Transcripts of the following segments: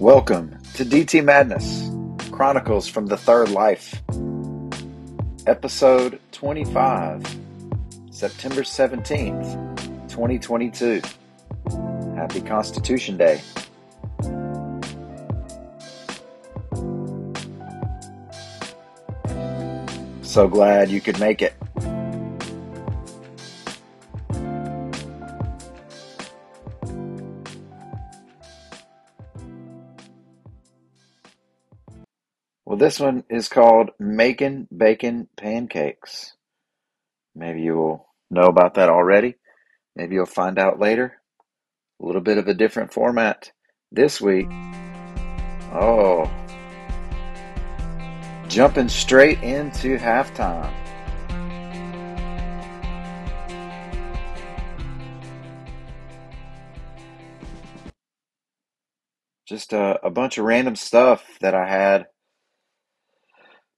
Welcome to DT Madness Chronicles from the Third Life, episode 25, September 17th, 2022. Happy Constitution Day. So glad you could make it. This one is called Making Bacon Pancakes. Maybe you will know about that already. Maybe you'll find out later. A little bit of a different format this week. Oh, jumping straight into halftime. Just a, a bunch of random stuff that I had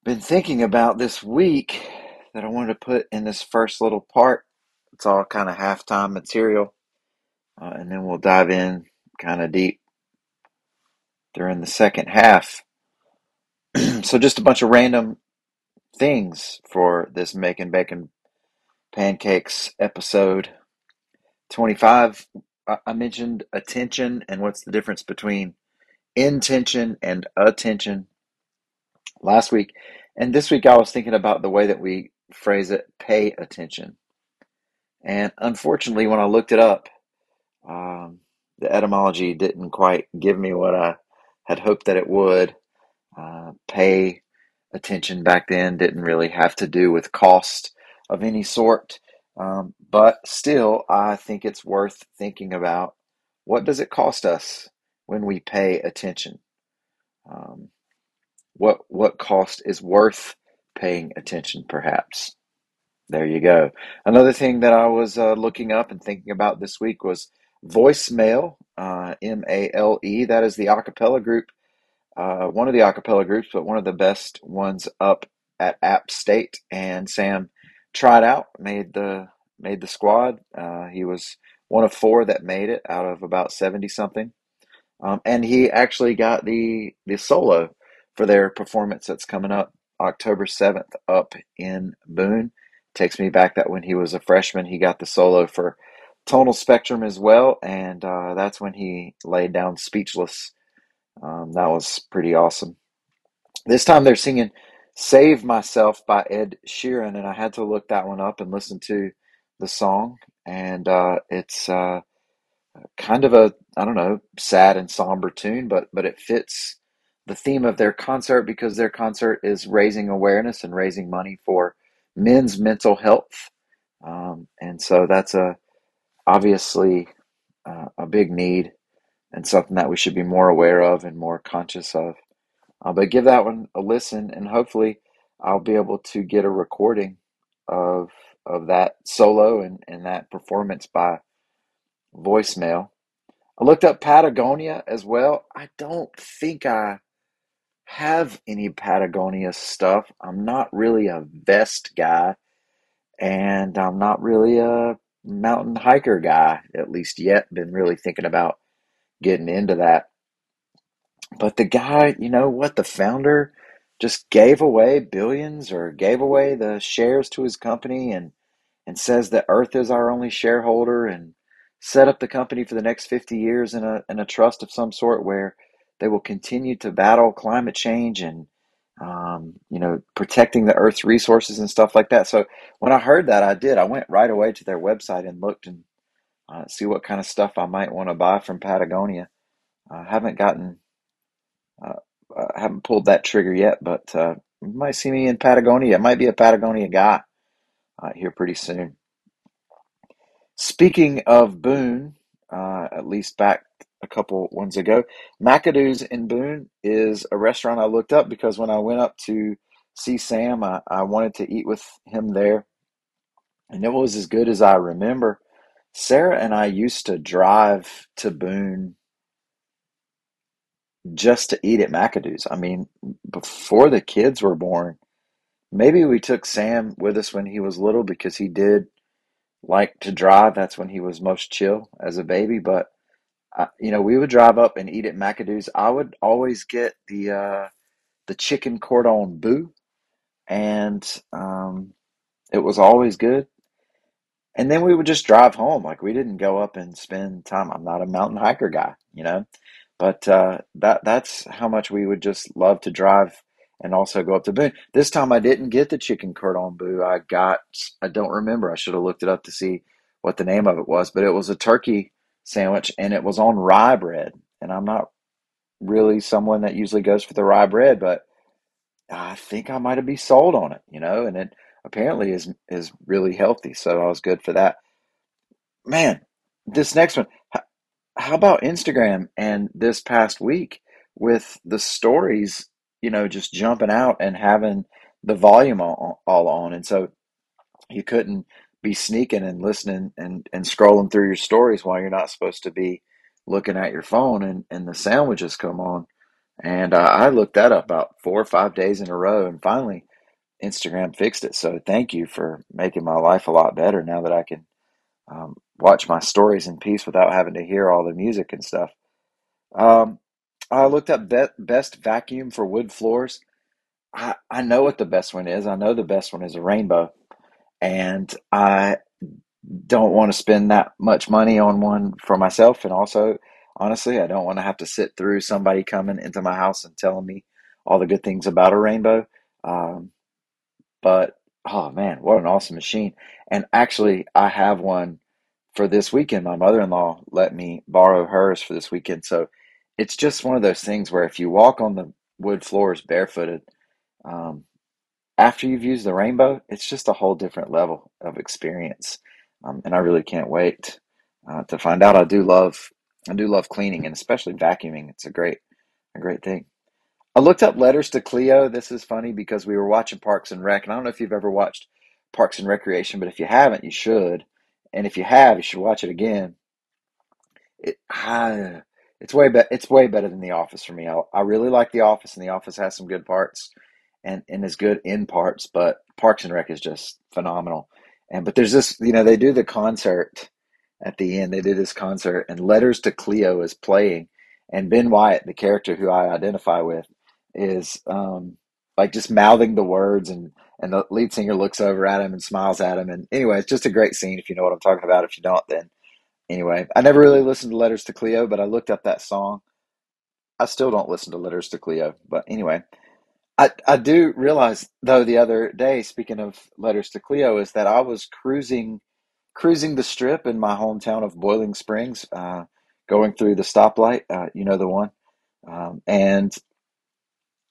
been thinking about this week that I wanted to put in this first little part. It's all kind of halftime material. Uh, and then we'll dive in kind of deep during the second half. so, just a bunch of random things for this Making Bacon Pancakes episode 25. I mentioned attention and what's the difference between intention and attention last week. And this week I was thinking about the way that we phrase it pay attention. And unfortunately, when I looked it up, um, the etymology didn't quite give me what I had hoped that it would. Uh, pay attention back then didn't really have to do with cost of any sort. Um, but still, I think it's worth thinking about what does it cost us when we pay attention? Um, what what cost is worth paying attention perhaps. There you go. Another thing that i was uh, looking up and thinking about this week was Voice Male uh, m-a-l-e that is the acapella group uh, one of the acapella groups but one of the best ones up at app state. And sam tried out made the made the squad. Uh, he was one of four that made it out of about 70 something. Um, and he actually got the the solo for their performance that's coming up October 7th up in Boone. Takes me back that when he was a freshman, he got the solo for Tonal Spectrum as well, and uh, that's when he laid down Speechless. Um, that was pretty awesome. This time they're singing Save Myself by Ed Sheeran, and I had to look that one up and listen to the song, and uh, it's uh, kind of a, I don't know, sad and somber tune, but, but it fits the theme of their concert because their concert is raising awareness and raising money for men's mental health. Um, and so that's a obviously uh, a big need and something that we should be more aware of and more conscious of. Uh, but give that one a listen, and hopefully, I'll be able to get a recording of of that solo and, and that performance by Voice Male. I looked up Patagonia as well. I don't think I have any Patagonia stuff. I'm not really a vest guy, and I'm not really a mountain hiker guy, at least yet. Been really thinking about getting into that. But the guy, you know what, the founder just gave away billions or gave away the shares to his company and and says that Earth is our only shareholder and set up the company for the next 50 years in a in a trust of some sort where they will continue to battle climate change and um, you know protecting the Earth's resources and stuff like that. So when I heard that, I did. I went right away to their website and looked and uh, see what kind of stuff I might want to buy from Patagonia. I haven't gotten, uh, I haven't pulled that trigger yet, but uh, you might see me in Patagonia. I might be a Patagonia guy uh, here pretty soon. Speaking of Boone, uh, at least back a couple ones ago. McAdoo's in Boone is a restaurant I looked up because when I went up to see Sam, I, I wanted to eat with him there. And it was as good as I remember. Sarah and I used to drive to Boone just to eat at McAdoo's. I mean, before the kids were born, maybe we took Sam with us when he was little because he did like to drive. That's when he was most chill as a baby. But you know, we would drive up and eat at McAdoo's. I would always get the uh, the chicken cordon bleu, and um, it was always good. And then we would just drive home. Like we didn't go up and spend time. I'm not a mountain hiker guy, you know, but uh, that that's how much we would just love to drive and also go up to Boone. This time I didn't get the chicken cordon bleu. I got I don't remember. I should have looked it up to see what the name of it was, but it was a turkey sandwich and it was on rye bread. And I'm not really someone that usually goes for the rye bread, but I think I might have be sold on it, you know, and it apparently is is really healthy. So I was good for that. Man, this next one, how, how about Instagram and this past week with the stories, you know, just jumping out and having the volume all, all on. And so you couldn't be sneaking and listening and, and scrolling through your stories while you're not supposed to be looking at your phone and, and the sandwiches come on. And uh, I looked that up about four or five days in a row and finally Instagram fixed it. So thank you for making my life a lot better now that I can um, watch my stories in peace without having to hear all the music and stuff. Um, I looked up be- best vacuum for wood floors. I, I know what the best one is. I know the best one is a rainbow. And I don't want to spend that much money on one for myself. And also, honestly, I don't want to have to sit through somebody coming into my house and telling me all the good things about a rainbow. Um, but oh man, what an awesome machine. And actually, I have one for this weekend. My mother in law let me borrow hers for this weekend. So it's just one of those things where if you walk on the wood floors barefooted, um, after you've used the rainbow, it's just a whole different level of experience. Um, and I really can't wait uh, to find out. I do love, I do love cleaning and especially vacuuming. It's a great, a great thing. I looked up letters to Cleo. This is funny because we were watching Parks and Rec, and I don't know if you've ever watched Parks and Recreation, but if you haven't, you should. And if you have, you should watch it again. It, it's way better. It's way better than The Office for me. I, I really like The Office, and The Office has some good parts, and and is good in parts. But Parks and Rec is just phenomenal. And but there's this, you know, they do the concert at the end. They do this concert, and Letters to Cleo is playing, and Ben Wyatt, the character who I identify with, is um, like just mouthing the words, and and the lead singer looks over at him and smiles at him. And anyway, it's just a great scene. If you know what I'm talking about, if you don't, then anyway, I never really listened to Letters to Cleo, but I looked up that song. I still don't listen to Letters to Cleo, but anyway. I, I do realize though the other day, speaking of letters to Cleo, is that I was cruising cruising the strip in my hometown of Boiling Springs, uh, going through the stoplight, uh, you know the one, um, and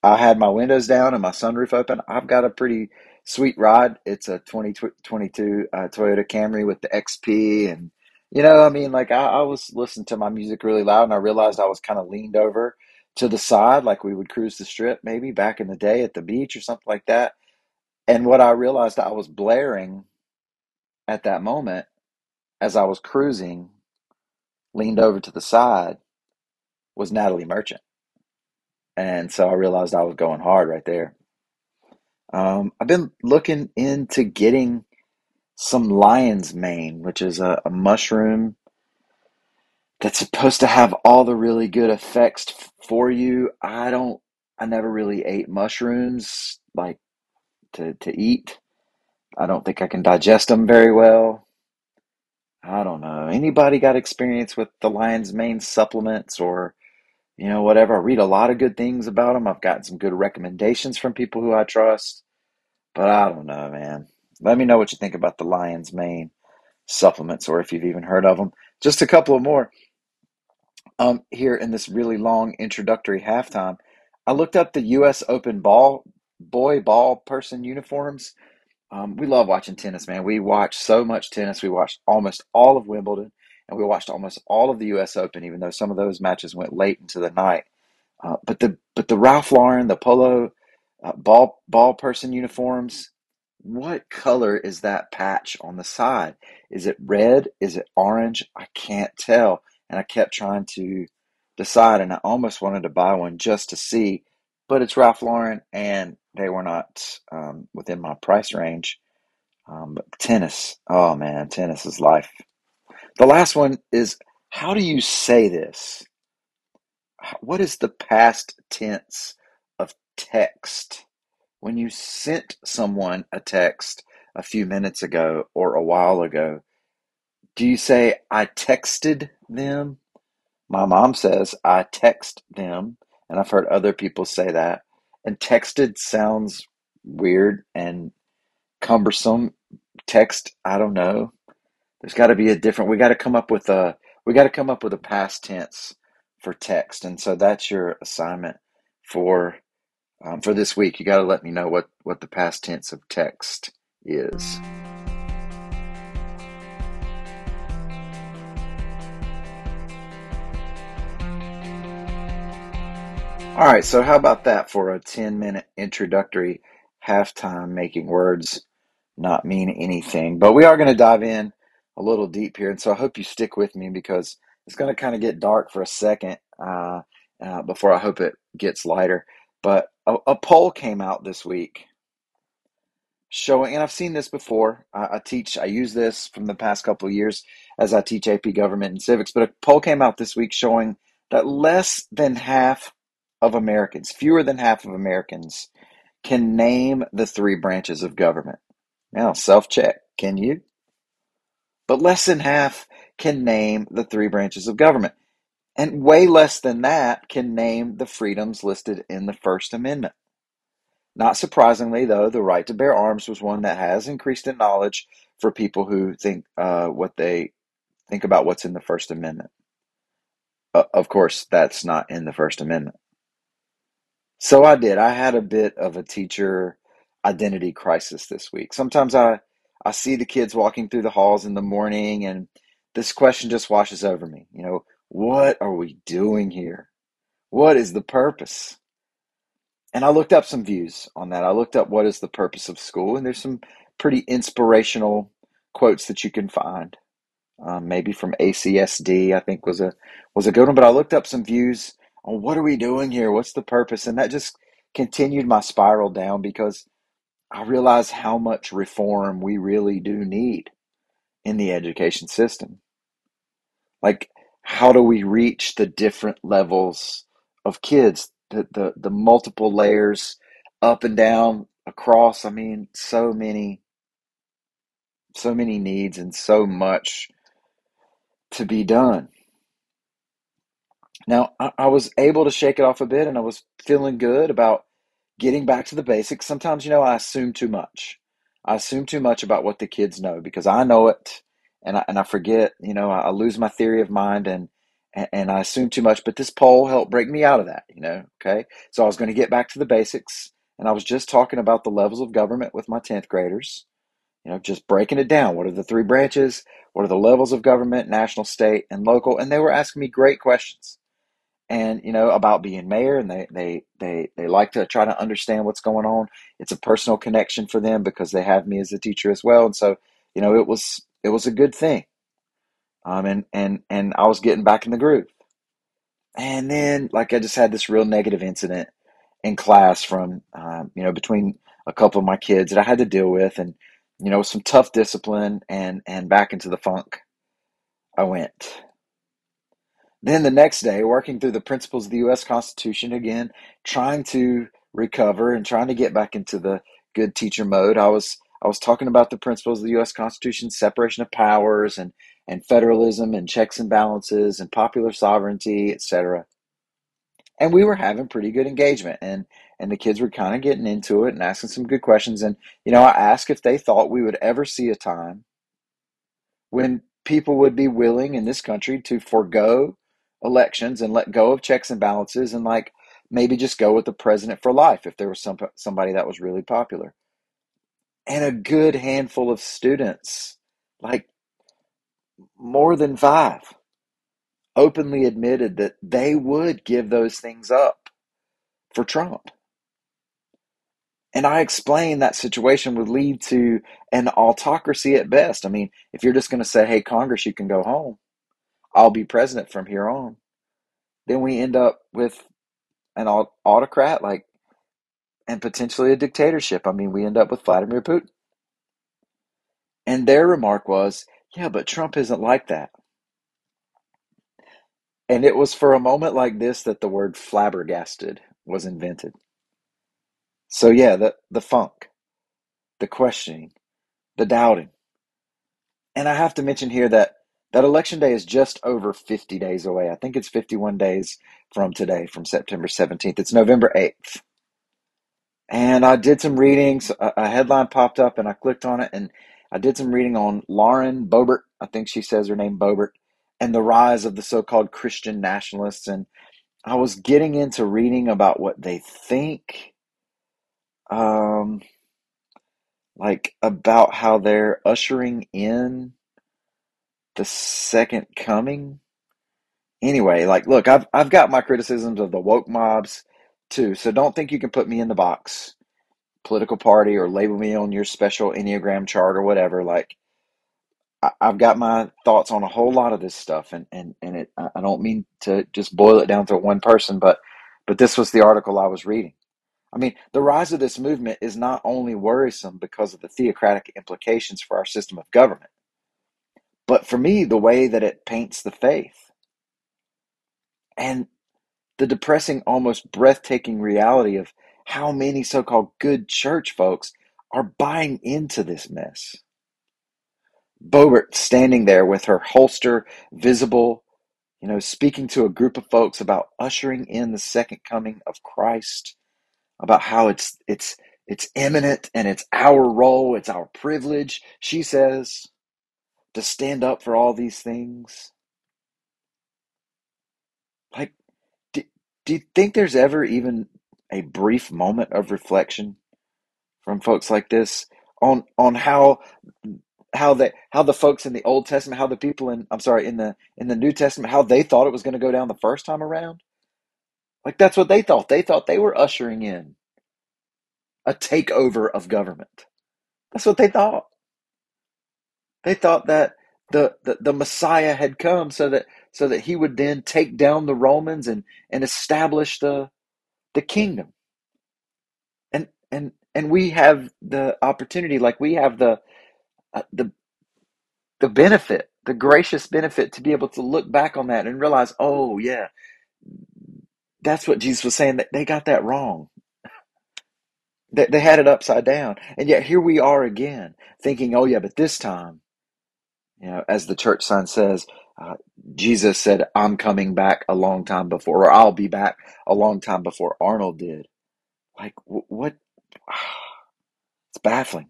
I had my windows down and my sunroof open. I've got a pretty sweet ride. It's a 2022 uh, Toyota Camry with the XP. And, you know, I mean, like I, I was listening to my music really loud and I realized I was kind of leaned over to the side, like we would cruise the strip maybe back in the day at the beach or something like that. And what I realized I was blaring at that moment as I was cruising, leaned over to the side, was Natalie Merchant. And so I realized I was going hard right there. Um, I've been looking into getting some lion's mane, which is a, a mushroom that's supposed to have all the really good effects for you. I don't, I never really ate mushrooms like to, to eat. I don't think I can digest them very well. I don't know. Anybody got experience with the lion's mane supplements or, you know, whatever? I read a lot of good things about them. I've gotten some good recommendations from people who I trust, but I don't know, man. Let me know what you think about the lion's mane supplements or if you've even heard of them. Just a couple of more. Um, here in this really long introductory halftime, I looked up the U.S. Open ball boy ball person uniforms. Um, we love watching tennis, man. We watch so much tennis. We watched almost all of Wimbledon, and we watched almost all of the U.S. Open, even though some of those matches went late into the night. Uh, but the but the Ralph Lauren, the Polo uh, ball ball person uniforms, what color is that patch on the side? Is it red? Is it orange? I can't tell. And I kept trying to decide, and I almost wanted to buy one just to see, but it's Ralph Lauren, and they were not um, within my price range. Um, but tennis, oh man, tennis is life. The last one is How do you say this? What is the past tense of text? When you sent someone a text a few minutes ago or a while ago, do you say, I texted them? My mom says, I text them. And I've heard other people say that. And texted sounds weird and cumbersome. Text, I don't know. There's got to be a different. We got to come up with a. We got to come up with a past tense for text, and so that's your assignment for um, for this week. You got to let me know what what the past tense of text is. All right, so how about that for a 10 minute introductory halftime making words not mean anything? But we are going to dive in a little deep here, and so I hope you stick with me because it's going to kind of get dark for a second uh, uh, before I hope it gets lighter. But a, a poll came out this week showing, and I've seen this before. I, I teach, I use this from the past couple of years as I teach AP Government and Civics. But a poll came out this week showing that less than half of Americans, fewer than half of Americans, can name the three branches of government. Now, self check. Can you? But less than half can name the three branches of government. And way less than that can name the freedoms listed in the First Amendment. Not surprisingly, though, the right to bear arms was one that has increased in knowledge for people who think uh, what they think about what's in the First Amendment. Uh, of course, that's not in the First Amendment. So I did. I had a bit of a teacher identity crisis this week. Sometimes I I see the kids walking through the halls in the morning and this question just washes over me. You know, what are we doing here? What is the purpose? And I looked up some views on that. I looked up what is the purpose of school and there's some pretty inspirational quotes that you can find. Um, maybe from ACSD, I think was a was a good one. But I looked up some views on what are we doing here? What's the purpose? And that just continued my spiral down because I realized how much reform we really do need in the education system. Like, how do we reach the different levels of kids, the the, the multiple layers up and down across? I mean, so many, so many needs and so much to be done. Now, I, I was able to shake it off a bit and I was feeling good about getting back to the basics. Sometimes, you know, I assume too much. I assume too much about what the kids know because I know it and I, and I forget, you know, I, I lose my theory of mind and, and, and I assume too much. But this poll helped break me out of that, you know, okay? So I was going to get back to the basics and I was just talking about the levels of government with my 10th graders, you know, just breaking it down. What are the three branches? What are the levels of government, national, state, and local? And they were asking me great questions and you know about being mayor and they they they they like to try to understand what's going on. It's a personal connection for them because they have me as a teacher as well and so you know it was it was a good thing. Um and and and i was getting back in the groove. And then like i just had this real negative incident in class from um, you know between a couple of my kids that i had to deal with and you know some tough discipline and and back into the funk i went then the next day, working through the principles of the U.S. Constitution again, trying to recover and trying to get back into the good teacher mode. I was I was talking about the principles of the U.S. Constitution, separation of powers, and and federalism, and checks and balances, and popular sovereignty, etc. And we were having pretty good engagement, and and the kids were kind of getting into it and asking some good questions. And you know, I asked if they thought we would ever see a time when people would be willing in this country to forego elections and let go of checks and balances and like maybe just go with the president for life if there was some somebody that was really popular. And a good handful of students, like more than 5, openly admitted that they would give those things up for Trump. And I explained that situation would lead to an autocracy at best. I mean, if you're just going to say, hey, Congress, you can go home, I'll be president from here on, then we end up with an autocrat like and potentially a dictatorship. I mean, we end up with Vladimir Putin. And their remark was, yeah, but Trump isn't like that. And it was for a moment like this that the word flabbergasted was invented. So yeah, the the funk, the questioning, the doubting. And I have to mention here that that election day is just over 50 days away. I think it's 51 days from today, from September 17th. It's November 8th. And I did some readings. A, a headline popped up and I clicked on it and I did some reading on Lauren Boebert. I think she says her name Boebert and the rise of the so-called Christian nationalists. And I was getting into reading about what they think, um, like about how they're ushering in the second coming. Anyway, like, look, I've I've got my criticisms of the woke mobs too, so don't think you can put me in the box, political party, or label me on your special Enneagram chart or whatever. Like, I, I've got my thoughts on a whole lot of this stuff, and and and it. I don't mean to just boil it down to one person, but but this was the article I was reading. I mean, the rise of this movement is not only worrisome because of the theocratic implications for our system of government, but for me, the way that it paints the faith and the depressing, almost breathtaking reality of how many so called good church folks are buying into this mess. Boebert standing there with her holster visible, you know, speaking to a group of folks about ushering in the second coming of Christ, about how it's it's it's imminent and it's our role, it's our privilege, she says, to stand up for all these things. Like, do, do you think there's ever even a brief moment of reflection from folks like this on on how how they how the folks in the Old Testament, how the people in I'm sorry in the in the New Testament, how they thought it was going to go down the first time around? Like that's what they thought. They thought they were ushering in a takeover of government. That's what they thought. They thought that the, the, the Messiah had come so that so that he would then take down the Romans and, and establish the the kingdom. And and and we have the opportunity, like we have the uh, the the benefit, the gracious benefit to be able to look back on that and realize, oh yeah, that's what Jesus was saying. That they got that wrong. They, they had it upside down, and yet here we are again, thinking, oh yeah, but this time, you know, as the church sign says, uh, Jesus said, "I'm coming back a long time before, or I'll be back a long time before Arnold did." Like what? It's baffling.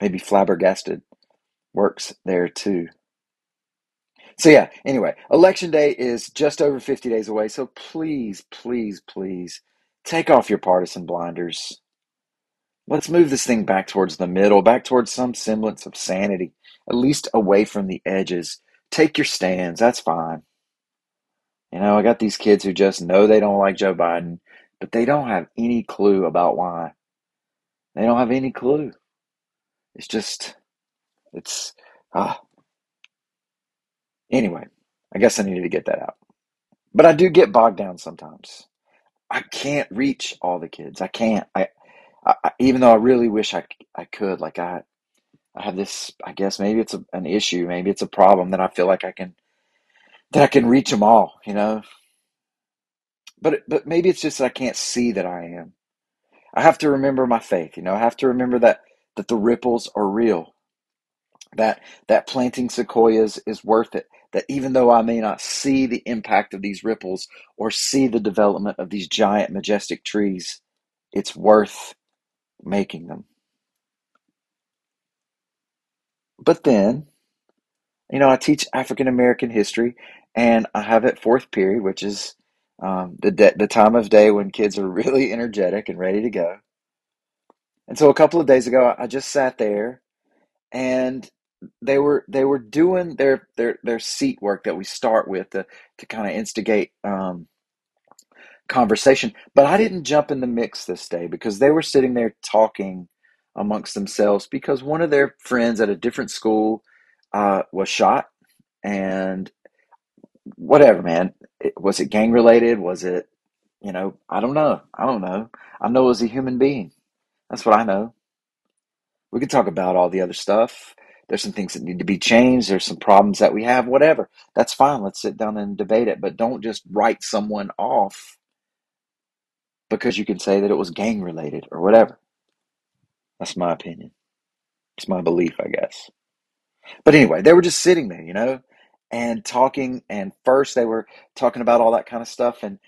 Maybe flabbergasted works there too. So yeah, anyway, election day is just over 50 days away. So please, please, please take off your partisan blinders. Let's move this thing back towards the middle, back towards some semblance of sanity, at least away from the edges. Take your stands. That's fine. You know, I got these kids who just know they don't like Joe Biden, but they don't have any clue about why. They don't have any clue. It's just, it's, ah. Anyway, I guess I needed to get that out. But I do get bogged down sometimes. I can't reach all the kids. I can't. I, I even though I really wish I, I could. Like I, I have this. I guess maybe it's a, an issue. Maybe it's a problem that I feel like I can, that I can reach them all. You know. But but maybe it's just that I can't see that I am. I have to remember my faith. You know. I have to remember that that the ripples are real. That that planting sequoias is worth it that even though I may not see the impact of these ripples or see the development of these giant, majestic trees, it's worth making them. But then, you know, I teach African American history, and I have it fourth period, which is um, the de- the time of day when kids are really energetic and ready to go. And so, a couple of days ago, I just sat there, and they were they were doing their their their seat work that we start with to to kind of instigate um, conversation. But I didn't jump in the mix this day because they were sitting there talking amongst themselves because one of their friends at a different school uh, was shot and whatever, man. It, was it gang related? Was it you know? I don't know. I don't know. I know it was a human being. That's what I know. We could talk about all the other stuff there's some things that need to be changed. There's some problems that we have, whatever. That's fine. Let's sit down and debate it. But don't just write someone off because you can say that it was gang related or whatever. That's my opinion. It's my belief, I guess. But anyway, they were just sitting there, you know, and talking. And first they were talking about all that kind of stuff. And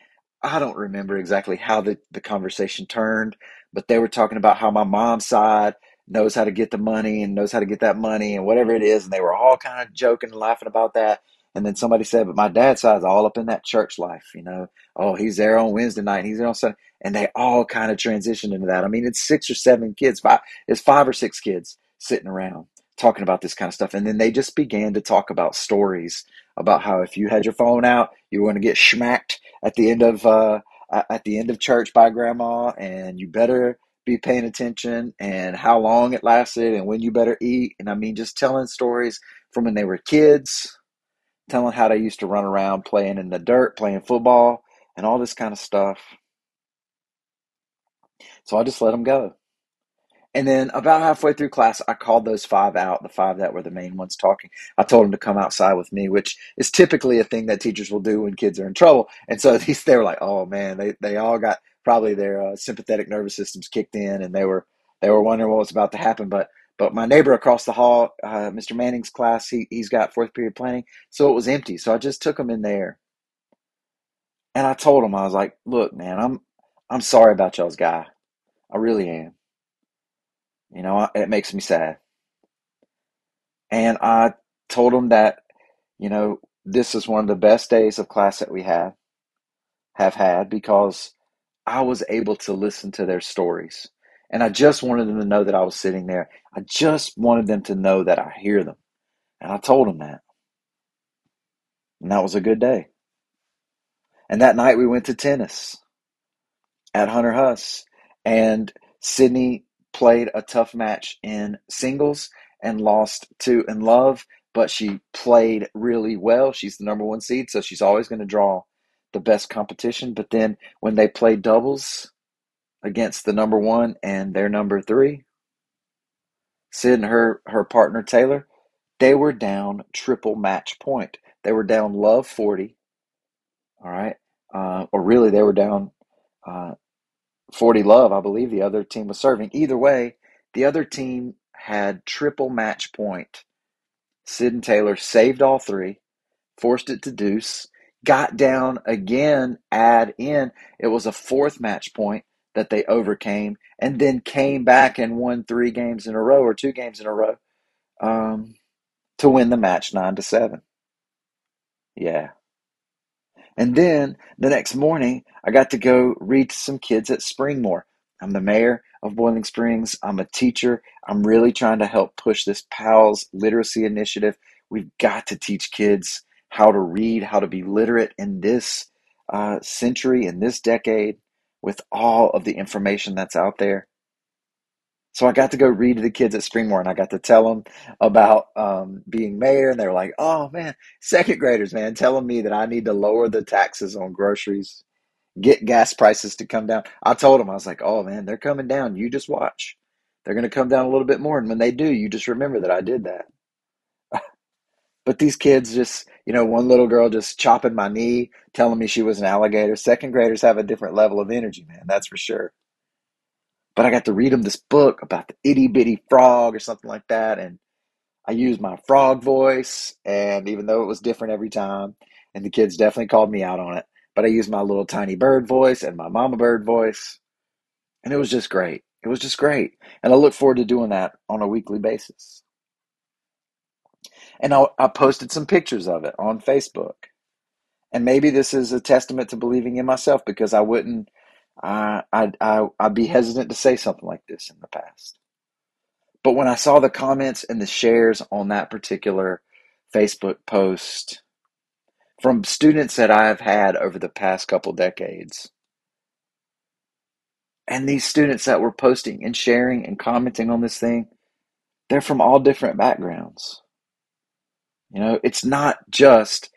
I don't remember exactly how the, the conversation turned, but they were talking about how my mom's side knows how to get the money and knows how to get that money and whatever it is. And they were all kind of joking and laughing about that. And then somebody said, but my dad's side's all up in that church life, you know. Oh, he's there on Wednesday night, he's there on Sunday. And they all kind of transitioned into that. I mean, it's six or seven kids, five, it's five or six kids sitting around talking about this kind of stuff. And then they just began to talk about stories about how if you had your phone out, you were going to get smacked at the end of uh, at the end of church by grandma, and you better be paying attention and how long it lasted and when you better eat. And I mean, just telling stories from when they were kids, telling how they used to run around playing in the dirt, playing football, and all this kind of stuff. So I just let them go. And then about halfway through class, I called those five out, the five that were the main ones talking. I told them to come outside with me, which is typically a thing that teachers will do when kids are in trouble. And so these, they were like, oh man, they, they all got probably their uh, sympathetic nervous systems kicked in and they were, they were wondering what was about to happen. But, but my neighbor across the hall, uh, Mr. Manning's class, he, he's got fourth period planning. So it was empty. So I just took them in there and I told him, I was like, look, man, I'm, I'm sorry about y'all's guy. I really am. You know, it makes me sad. And I told them that, you know, this is one of the best days of class that we have have had because I was able to listen to their stories. And I just wanted them to know that I was sitting there. I just wanted them to know that I hear them. And I told them that. And that was a good day. And that night we went to tennis at Hunter Huss. And Sydney played a tough match in singles and lost to in love, but she played really well. She's the number one seed, so she's always going to draw the best competition. But then when they played doubles against the number one and their number three, Sid and her her partner Taylor, they were down triple match point. They were down love forty. All right, uh, or really they were down uh, 40 love, I believe the other team was serving. Either way, the other team had triple match point. Sid and Taylor saved all three, forced it to deuce, got down again, add in. It was a fourth match point that they overcame, and then came back and won three games in a row or two games in a row um, to win the match nine to seven. Yeah. And then the next morning, I got to go read to some kids at Springmore. I'm the mayor of Boiling Springs. I'm a teacher. I'm really trying to help push this PALS literacy initiative. We've got to teach kids how to read, how to be literate in this uh, century, in this decade, with all of the information that's out there. So I got to go read to the kids at Springmore and I got to tell them about um, being mayor. And they were like, oh man, second graders, man, telling me that I need to lower the taxes on groceries, get gas prices to come down. I told them, I was like, oh man, they're coming down. You just watch. They're going to come down a little bit more. And when they do, you just remember that I did that. But these kids just, you know, one little girl just chopping my knee, telling me she was an alligator. Second graders have a different level of energy, man, that's for sure. But I got to read them this book about the itty bitty frog or something like that. And I used my frog voice. And even though it was different every time, and the kids definitely called me out on it, but I used my little tiny bird voice and my mama bird voice. And it was just great. It was just great. And I look forward to doing that on a weekly basis. And I, I posted some pictures of it on Facebook. And maybe this is a testament to believing in myself because I wouldn't I, I'd, I, I'd be hesitant to say something like this in the past. But when I saw the comments and the shares on that particular Facebook post from students that I've had over the past couple decades, and these students that were posting and sharing and commenting on this thing, they're from all different backgrounds. You know, it's not just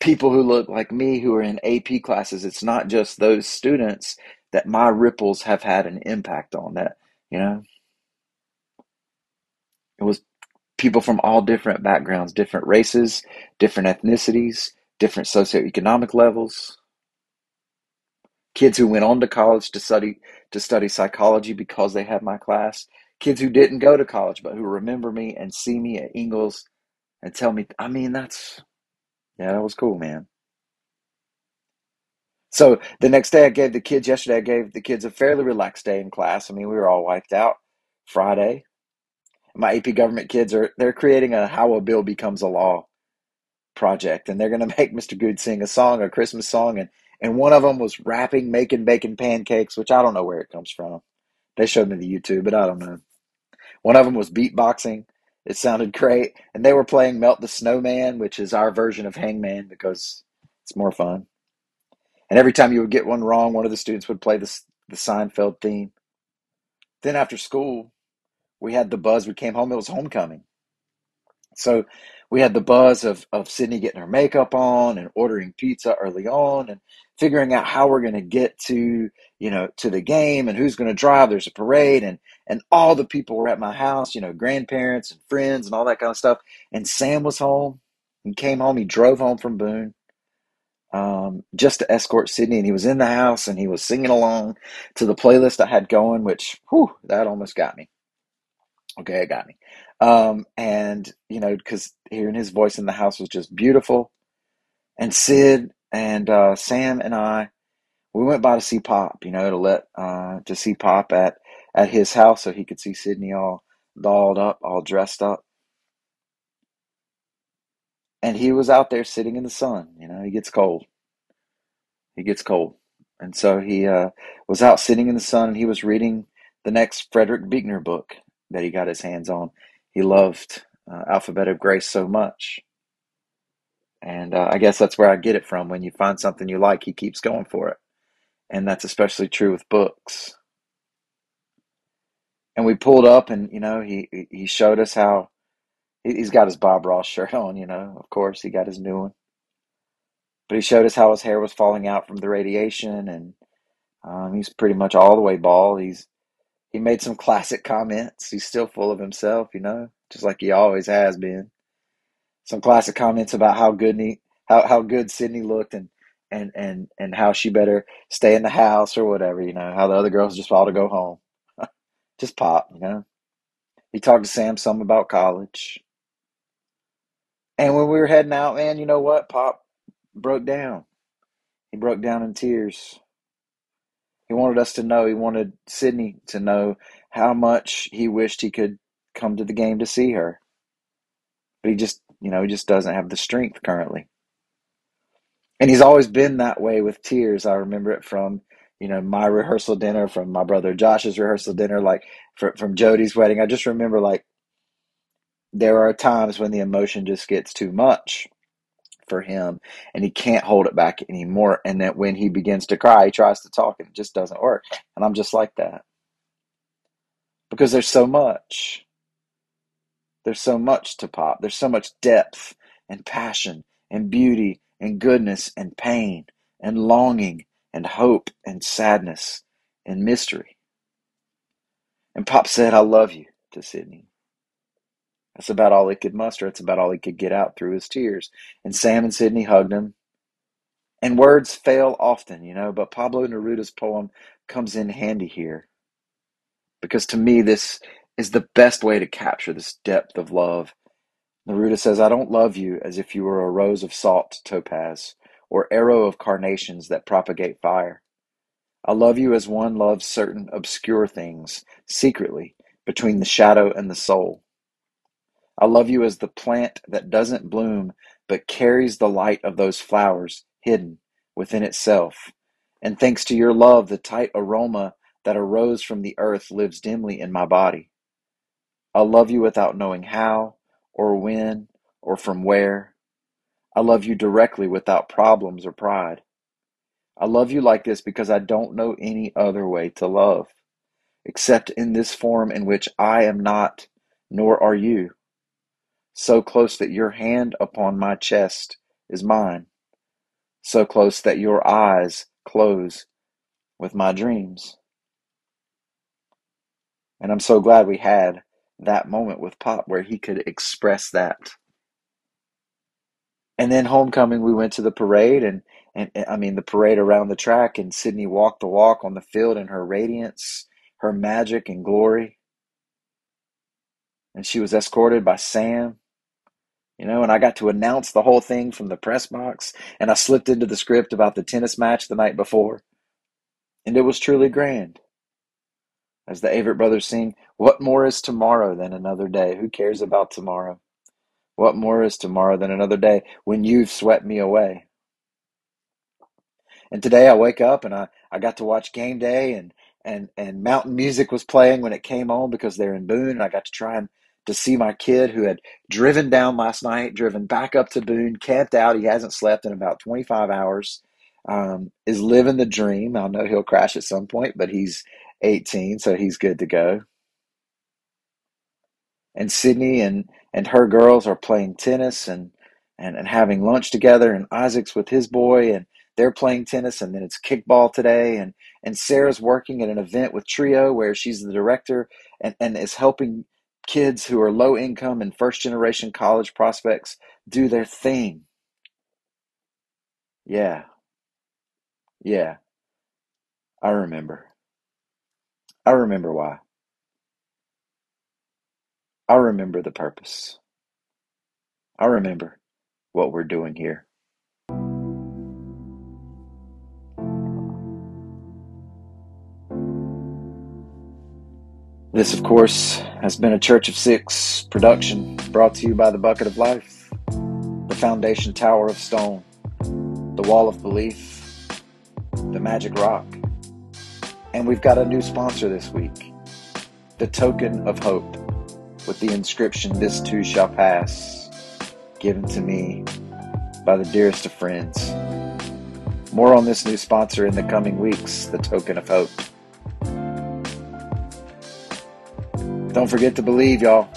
people who look like me who are in AP classes. It's not just those students that my ripples have had an impact on that, you know. It was people from all different backgrounds, different races, different ethnicities, different socioeconomic levels. Kids who went on to college to study to study psychology because they had my class. Kids who didn't go to college but who remember me and see me at Ingles and tell me, I mean, that's yeah, that was cool, man. So the next day, I gave the kids, yesterday, I gave the kids a fairly relaxed day in class. I mean, we were all wiped out Friday. My AP government kids are, they're creating a How a Bill Becomes a Law project, and they're going to make Mr. Good sing a song, a Christmas song. And, and one of them was rapping, making bacon pancakes, which I don't know where it comes from. They showed me the YouTube, but I don't know. One of them was beatboxing. It sounded great. And they were playing Melt the Snowman, which is our version of Hangman because it's more fun. And every time you would get one wrong, one of the students would play the, the Seinfeld theme. Then after school, we had the buzz. We came home, it was homecoming. So we had the buzz of, of Sydney getting her makeup on and ordering pizza early on and figuring out how we're going to get to, you know, to the game and who's going to drive. There's a parade and, and all the people were at my house, you know, grandparents and friends and all that kind of stuff. And Sam was home and came home. He drove home from Boone um, just to escort Sydney, and he was in the house and he was singing along to the playlist I had going, which whew, that almost got me. Okay, it got me. Um, and you know, because hearing his voice in the house was just beautiful. And Sid and uh, Sam and I, we went by to see Pop. You know, to let uh, to see Pop at at his house so he could see Sydney all dolled up, all dressed up. And he was out there sitting in the sun. You know, he gets cold. He gets cold. And so he uh, was out sitting in the sun and he was reading the next Frederick Buechner book that he got his hands on. He loved uh, Alphabet of Grace so much. And uh, I guess that's where I get it from. When you find something you like, he keeps going for it. And that's especially true with books. And we pulled up and, you know, he, he showed us how he's got his Bob Ross shirt on, you know, of course, he got his new one. But he showed us how his hair was falling out from the radiation, and um, he's pretty much all the way bald. He's he made some classic comments. He's still full of himself, you know, just like he always has been. Some classic comments about how good he, how how good Sydney looked, and and and and how she better stay in the house or whatever, you know. How the other girls just ought to go home. Just pop, you know. He talked to Sam some about college. And when we were heading out, man, you know what? Pop broke down. He broke down in tears. He wanted us to know, he wanted Sydney to know how much he wished he could come to the game to see her. But he just, you know, he just doesn't have the strength currently. And he's always been that way with tears. I remember it from, you know, my rehearsal dinner, from my brother Josh's rehearsal dinner, like from Jody's wedding. I just remember like there are times when the emotion just gets too much for him and he can't hold it back anymore and that when he begins to cry he tries to talk and it just doesn't work. And i'm just like that. Because there's so much. There's so much to pop. There's so much depth and passion and beauty and goodness and pain and longing and hope and sadness and mystery and pop said i love you to sydney that's about all he could muster. It's about all he could get out through his tears. And Sam and Sydney hugged him. And words fail often, you know, but Pablo Neruda's poem comes in handy here. Because to me, this is the best way to capture this depth of love. Neruda says, I don't love you as if you were a rose of salt topaz or arrow of carnations that propagate fire. I love you as one loves certain obscure things, secretly, between the shadow and the soul. I love you as the plant that doesn't bloom but carries the light of those flowers hidden within itself. And thanks to your love, the tight aroma that arose from the earth lives dimly in my body. I love you without knowing how, or when, or from where. I love you directly without problems or pride. I love you like this because I don't know any other way to love, except in this form in which I am not, nor are you so close that your hand upon my chest is mine, so close that your eyes close with my dreams. And I'm so glad we had that moment with Pop where he could express that. And then homecoming, we went to the parade, and, and I mean, the parade around the track, and Sydney walked the walk on the field in her radiance, her magic and glory. And she was escorted by Sam, you know, and I got to announce the whole thing from the press box, and I slipped into the script about the tennis match the night before. And it was truly grand. As the Avett brothers sing, What more is tomorrow than another day? Who cares about tomorrow? What more is tomorrow than another day when you've swept me away? And today I wake up and I, I got to watch game day and, and, and mountain music was playing when it came on because they're in Boone and I got to try and to see my kid who had driven down last night, driven back up to Boone, camped out. He hasn't slept in about 25 hours, um, is living the dream. I know he'll crash at some point, but he's 18, so he's good to go and Sydney and and her girls are playing tennis and and, and having lunch together and Isaac's with his boy and they're playing tennis and then it's kickball today and and Sarah's working at an event with Trio where she's the director and, and is helping kids who are low income and first generation college prospects do their thing. Yeah. Yeah. I remember. I remember why. I remember the purpose. I remember what we're doing here. This, of course, has been a Church of Six production brought to you by the Bucket of Life, the Foundation Tower of Stone, the Wall of Belief, the Magic Rock. And we've got a new sponsor this week, the Token of Hope, with the inscription, This too shall pass, given to me by the dearest of friends. More on this new sponsor in the coming weeks, the Token of Hope. Don't forget to believe, y'all.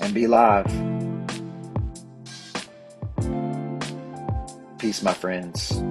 And be live. Peace, my friends.